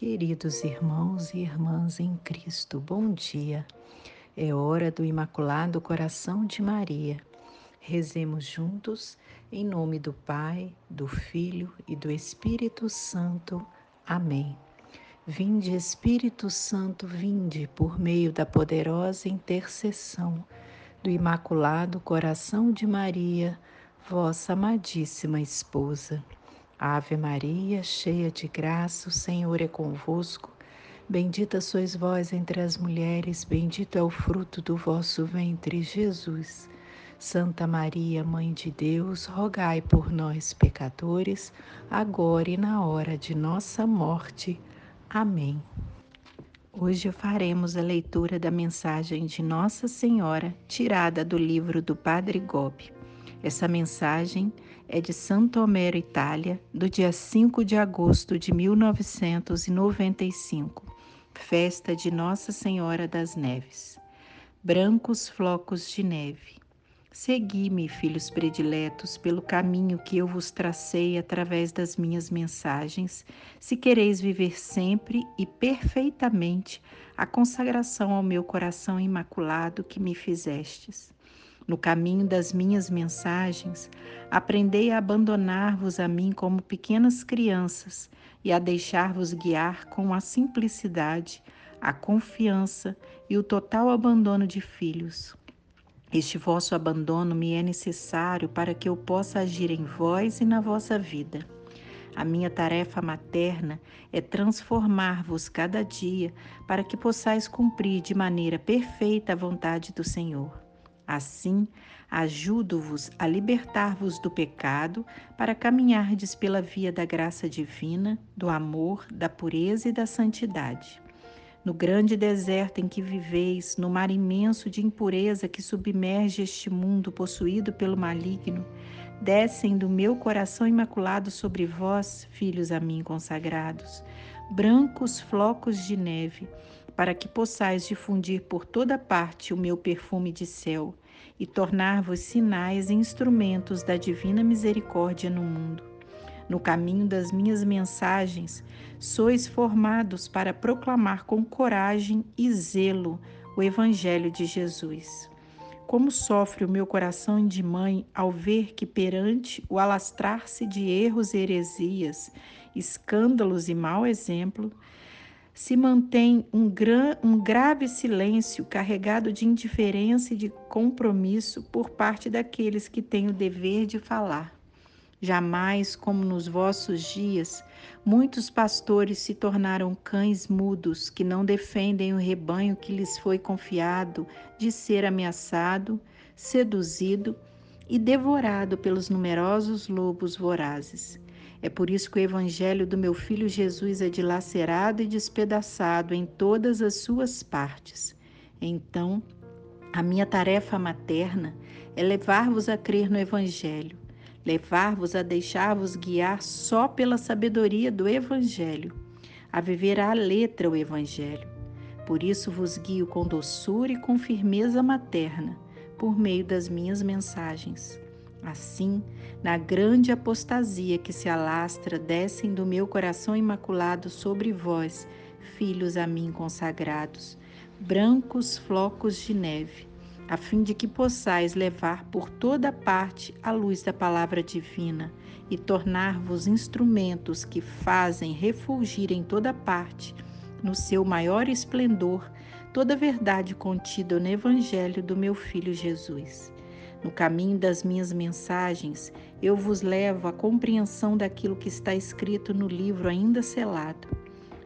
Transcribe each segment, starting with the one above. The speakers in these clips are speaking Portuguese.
Queridos irmãos e irmãs em Cristo, bom dia. É hora do Imaculado Coração de Maria. Rezemos juntos em nome do Pai, do Filho e do Espírito Santo. Amém. Vinde, Espírito Santo, vinde por meio da poderosa intercessão do Imaculado Coração de Maria, vossa amadíssima esposa. Ave Maria, cheia de graça, o Senhor é convosco. Bendita sois vós entre as mulheres, bendito é o fruto do vosso ventre, Jesus. Santa Maria, Mãe de Deus, rogai por nós, pecadores, agora e na hora de nossa morte. Amém. Hoje faremos a leitura da mensagem de Nossa Senhora, tirada do livro do Padre Gobi. Essa mensagem é de Santo Homero, Itália, do dia 5 de agosto de 1995, festa de Nossa Senhora das Neves. Brancos flocos de neve. Segui-me, filhos prediletos, pelo caminho que eu vos tracei através das minhas mensagens, se quereis viver sempre e perfeitamente a consagração ao meu coração imaculado que me fizestes. No caminho das minhas mensagens, aprendei a abandonar-vos a mim como pequenas crianças e a deixar-vos guiar com a simplicidade, a confiança e o total abandono de filhos. Este vosso abandono me é necessário para que eu possa agir em vós e na vossa vida. A minha tarefa materna é transformar-vos cada dia para que possais cumprir de maneira perfeita a vontade do Senhor. Assim, ajudo-vos a libertar-vos do pecado para caminhardes pela via da graça divina, do amor, da pureza e da santidade. No grande deserto em que viveis, no mar imenso de impureza que submerge este mundo possuído pelo maligno, descem do meu coração imaculado sobre vós, filhos a mim consagrados, brancos flocos de neve, para que possais difundir por toda parte o meu perfume de céu e tornar-vos sinais e instrumentos da divina misericórdia no mundo. No caminho das minhas mensagens, sois formados para proclamar com coragem e zelo o Evangelho de Jesus. Como sofre o meu coração de mãe ao ver que, perante o alastrar-se de erros e heresias, escândalos e mau exemplo, se mantém um, gran, um grave silêncio carregado de indiferença e de compromisso por parte daqueles que têm o dever de falar. Jamais, como nos vossos dias, muitos pastores se tornaram cães mudos que não defendem o rebanho que lhes foi confiado de ser ameaçado, seduzido e devorado pelos numerosos lobos vorazes. É por isso que o evangelho do meu filho Jesus é dilacerado e despedaçado em todas as suas partes. Então, a minha tarefa materna é levar-vos a crer no evangelho, levar-vos a deixar-vos guiar só pela sabedoria do evangelho, a viver à letra o evangelho. Por isso vos guio com doçura e com firmeza materna, por meio das minhas mensagens. Assim, na grande apostasia que se alastra, descem do meu coração imaculado sobre vós, filhos a mim consagrados, brancos flocos de neve, a fim de que possais levar por toda parte a luz da palavra divina e tornar-vos instrumentos que fazem refulgir em toda parte, no seu maior esplendor, toda a verdade contida no Evangelho do meu Filho Jesus. No caminho das minhas mensagens, eu vos levo à compreensão daquilo que está escrito no livro ainda selado.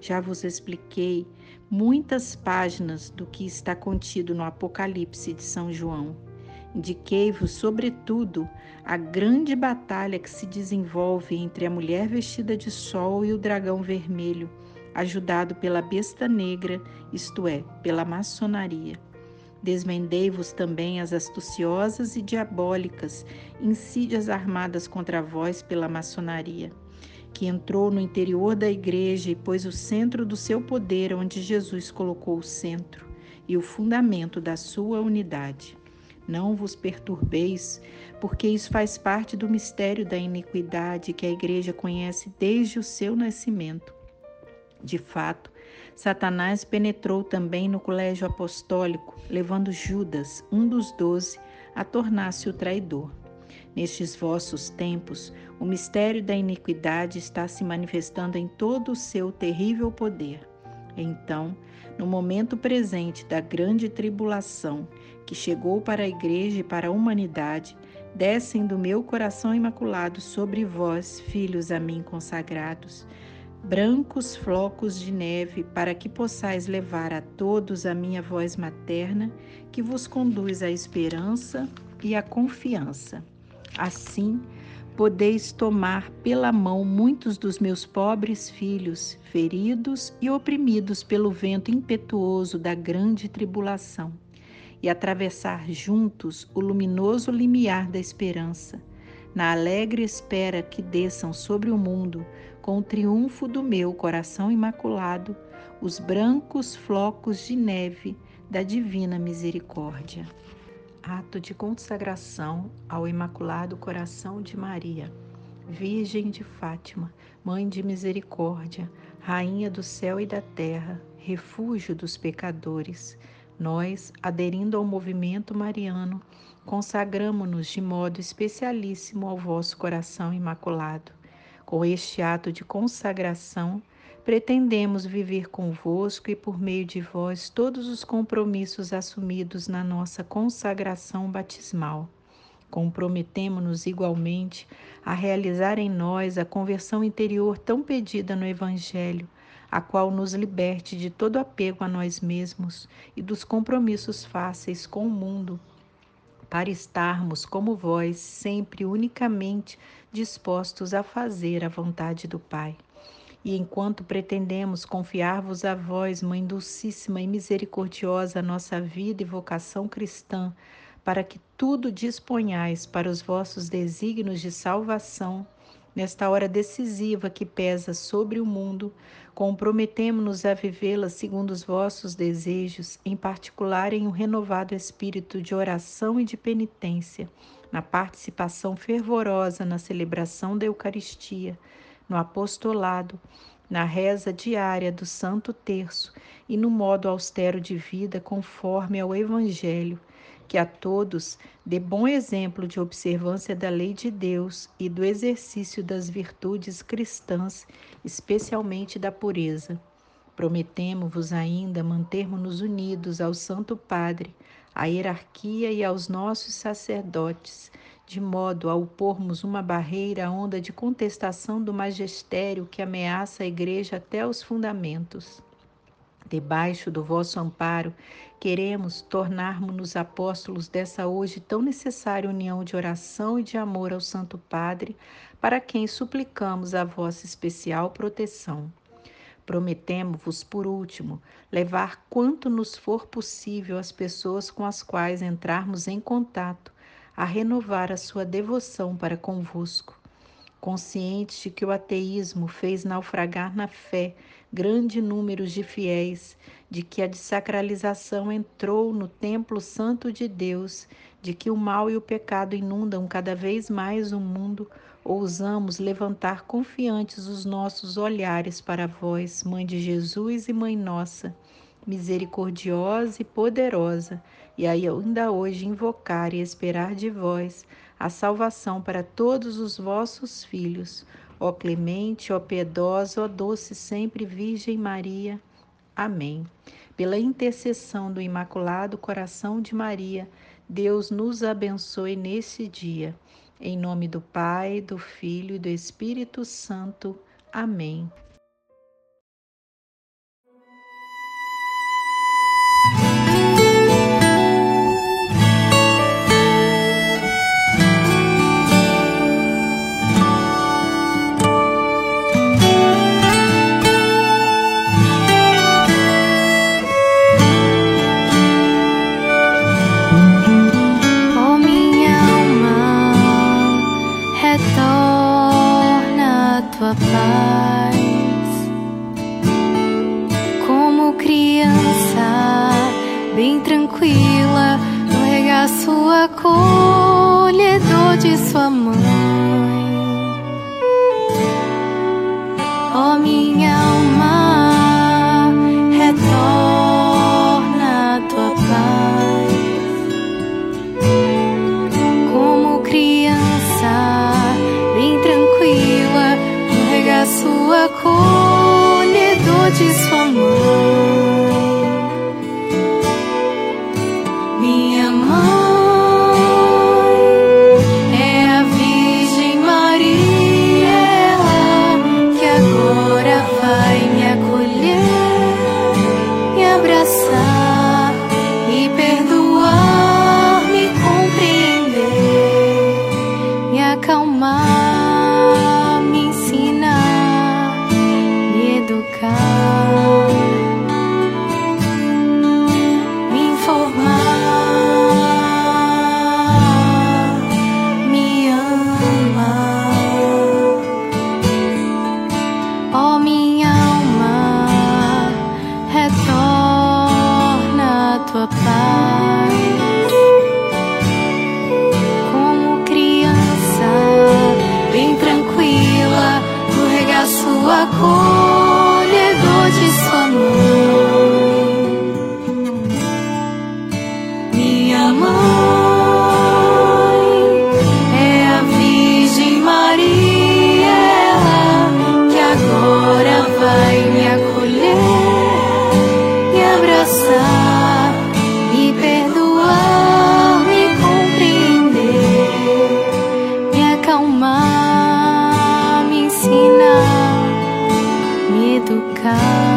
Já vos expliquei muitas páginas do que está contido no Apocalipse de São João. Indiquei-vos, sobretudo, a grande batalha que se desenvolve entre a mulher vestida de sol e o dragão vermelho, ajudado pela besta negra, isto é, pela maçonaria. Desvendei-vos também as astuciosas e diabólicas insídias armadas contra vós pela maçonaria, que entrou no interior da igreja e pôs o centro do seu poder onde Jesus colocou o centro e o fundamento da sua unidade. Não vos perturbeis, porque isso faz parte do mistério da iniquidade que a igreja conhece desde o seu nascimento De fato, Satanás penetrou também no colégio apostólico, levando Judas, um dos doze, a tornar-se o traidor. Nestes vossos tempos, o mistério da iniquidade está se manifestando em todo o seu terrível poder. Então, no momento presente da grande tribulação que chegou para a Igreja e para a humanidade, descem do meu coração imaculado sobre vós, filhos a mim consagrados, brancos flocos de neve, para que possais levar a todos a minha voz materna, que vos conduz à esperança e à confiança. Assim, podeis tomar pela mão muitos dos meus pobres filhos, feridos e oprimidos pelo vento impetuoso da grande tribulação, e atravessar juntos o luminoso limiar da esperança, na alegre espera que desçam sobre o mundo, com o triunfo do meu coração imaculado, os brancos flocos de neve da divina misericórdia ato de consagração ao Imaculado Coração de Maria, Virgem de Fátima, Mãe de Misericórdia, Rainha do céu e da terra, refúgio dos pecadores. Nós, aderindo ao movimento mariano, consagramos-nos de modo especialíssimo ao vosso coração imaculado. Com este ato de consagração, pretendemos viver convosco e por meio de vós todos os compromissos assumidos na nossa consagração batismal. Comprometemo-nos igualmente a realizar em nós a conversão interior tão pedida no Evangelho, a qual nos liberte de todo apego a nós mesmos e dos compromissos fáceis com o mundo, para estarmos, como vós, sempre unicamente dispostos a fazer a vontade do Pai. E enquanto pretendemos confiar-vos a vós, Mãe Dulcíssima e Misericordiosa, nossa vida e vocação cristã, para que tudo disponhais para os vossos desígnios de salvação, nesta hora decisiva que pesa sobre o mundo, comprometemo-nos a vivê-la segundo os vossos desejos, em particular em um renovado espírito de oração e de penitência, na participação fervorosa na celebração da Eucaristia no apostolado, na reza diária do Santo Terço e no modo austero de vida conforme ao Evangelho, que a todos dê bom exemplo de observância da lei de Deus e do exercício das virtudes cristãs, especialmente da pureza. Prometemos-vos ainda mantermos-nos unidos ao Santo Padre, à hierarquia e aos nossos sacerdotes, de modo a opormos uma barreira à onda de contestação do magistério que ameaça a Igreja até os fundamentos. Debaixo do vosso amparo, queremos tornarmos-nos apóstolos dessa hoje tão necessária união de oração e de amor ao Santo Padre, para quem suplicamos a vossa especial proteção. Prometemos-vos, por último, levar quanto nos for possível as pessoas com as quais entrarmos em contato a renovar a sua devoção para convosco. Conscientes de que o ateísmo fez naufragar na fé grande número de fiéis, de que a desacralização entrou no templo santo de Deus, de que o mal e o pecado inundam cada vez mais o mundo, ousamos levantar confiantes os nossos olhares para vós, Mãe de Jesus e Mãe Nossa, misericordiosa e poderosa, e ainda hoje invocar e esperar de vós a salvação para todos os vossos filhos. Ó clemente, ó piedosa, ó doce sempre Virgem Maria. Amém. Pela intercessão do Imaculado Coração de Maria, Deus nos abençoe nesse dia. Em nome do Pai, do Filho e do Espírito Santo. Amém. Abraçar, me perdoar, me compreender, me acalmar, me ensinar educar, me informar.